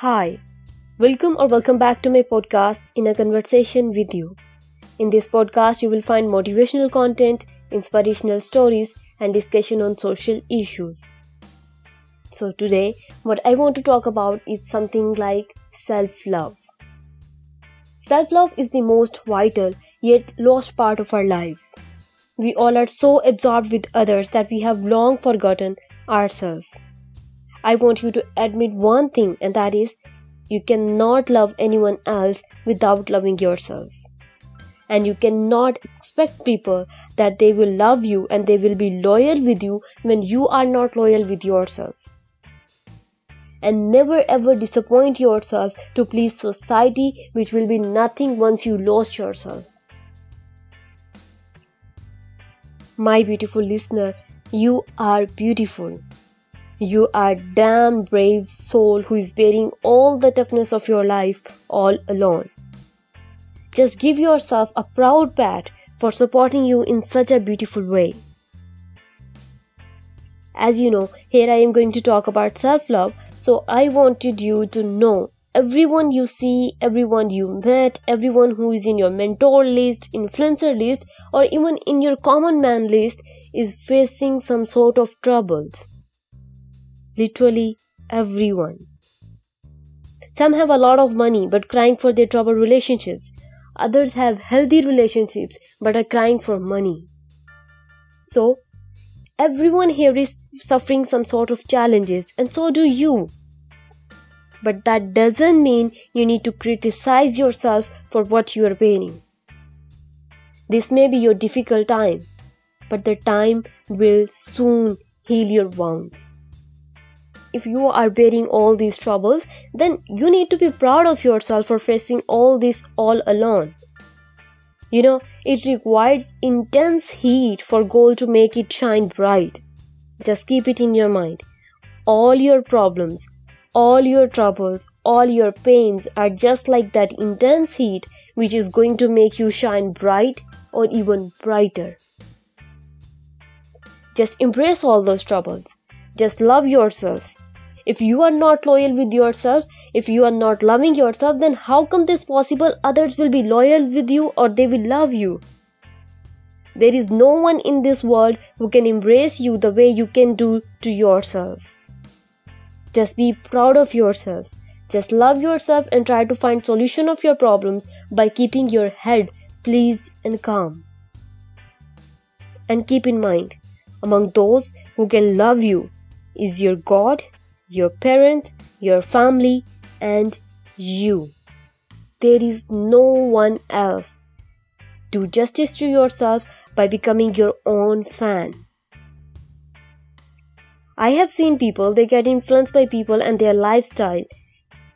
Hi, welcome or welcome back to my podcast in a conversation with you. In this podcast, you will find motivational content, inspirational stories, and discussion on social issues. So, today, what I want to talk about is something like self love. Self love is the most vital yet lost part of our lives. We all are so absorbed with others that we have long forgotten ourselves. I want you to admit one thing, and that is you cannot love anyone else without loving yourself. And you cannot expect people that they will love you and they will be loyal with you when you are not loyal with yourself. And never ever disappoint yourself to please society, which will be nothing once you lost yourself. My beautiful listener, you are beautiful. You are damn brave soul who is bearing all the toughness of your life all alone. Just give yourself a proud pat for supporting you in such a beautiful way. As you know, here I am going to talk about self love, so I wanted you to know everyone you see, everyone you met, everyone who is in your mentor list, influencer list, or even in your common man list is facing some sort of troubles literally everyone. Some have a lot of money but crying for their troubled relationships. Others have healthy relationships but are crying for money. So, everyone here is suffering some sort of challenges, and so do you. But that doesn't mean you need to criticize yourself for what you are bearing. This may be your difficult time, but the time will soon heal your wounds if you are bearing all these troubles, then you need to be proud of yourself for facing all this all alone. You know, it requires intense heat for gold to make it shine bright. Just keep it in your mind. All your problems, all your troubles, all your pains are just like that intense heat which is going to make you shine bright or even brighter. Just embrace all those troubles. Just love yourself. If you are not loyal with yourself, if you are not loving yourself, then how come this possible others will be loyal with you or they will love you? There is no one in this world who can embrace you the way you can do to yourself. Just be proud of yourself. Just love yourself and try to find solution of your problems by keeping your head pleased and calm. And keep in mind, among those who can love you is your God your parents, your family, and you. There is no one else. Do justice to yourself by becoming your own fan. I have seen people, they get influenced by people and their lifestyle.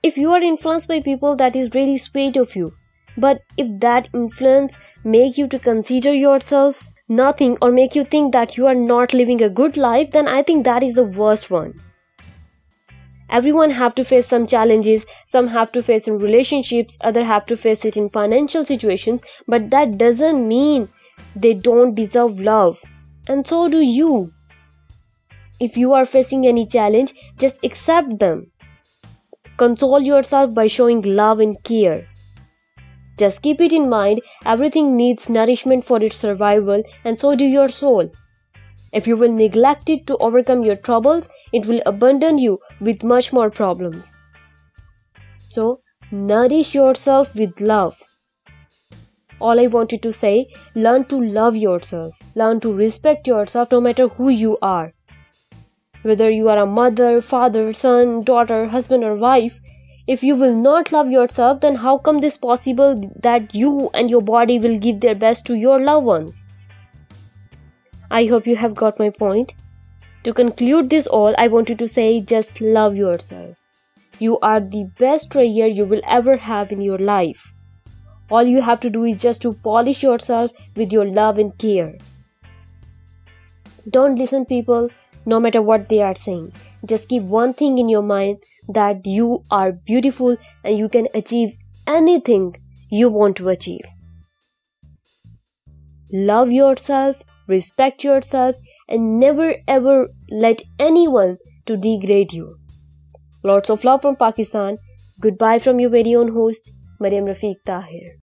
If you are influenced by people, that is really sweet of you. But if that influence make you to consider yourself nothing or make you think that you are not living a good life, then I think that is the worst one everyone have to face some challenges. Some have to face in relationships. Other have to face it in financial situations. But that doesn't mean they don't deserve love. And so do you. If you are facing any challenge just accept them. Console yourself by showing love and care. Just keep it in mind everything needs nourishment for its survival and so do your soul. If you will neglect it to overcome your troubles, it will abandon you with much more problems. So, nourish yourself with love. All I wanted to say learn to love yourself, learn to respect yourself no matter who you are. Whether you are a mother, father, son, daughter, husband, or wife, if you will not love yourself, then how come this possible that you and your body will give their best to your loved ones? I hope you have got my point. To conclude this all, I wanted to say just love yourself. You are the best treasure you will ever have in your life. All you have to do is just to polish yourself with your love and care. Don't listen people no matter what they are saying. Just keep one thing in your mind that you are beautiful and you can achieve anything you want to achieve. Love yourself respect yourself, and never ever let anyone to degrade you. Lots of love from Pakistan. Goodbye from your very own host, Mariam Rafiq Tahir.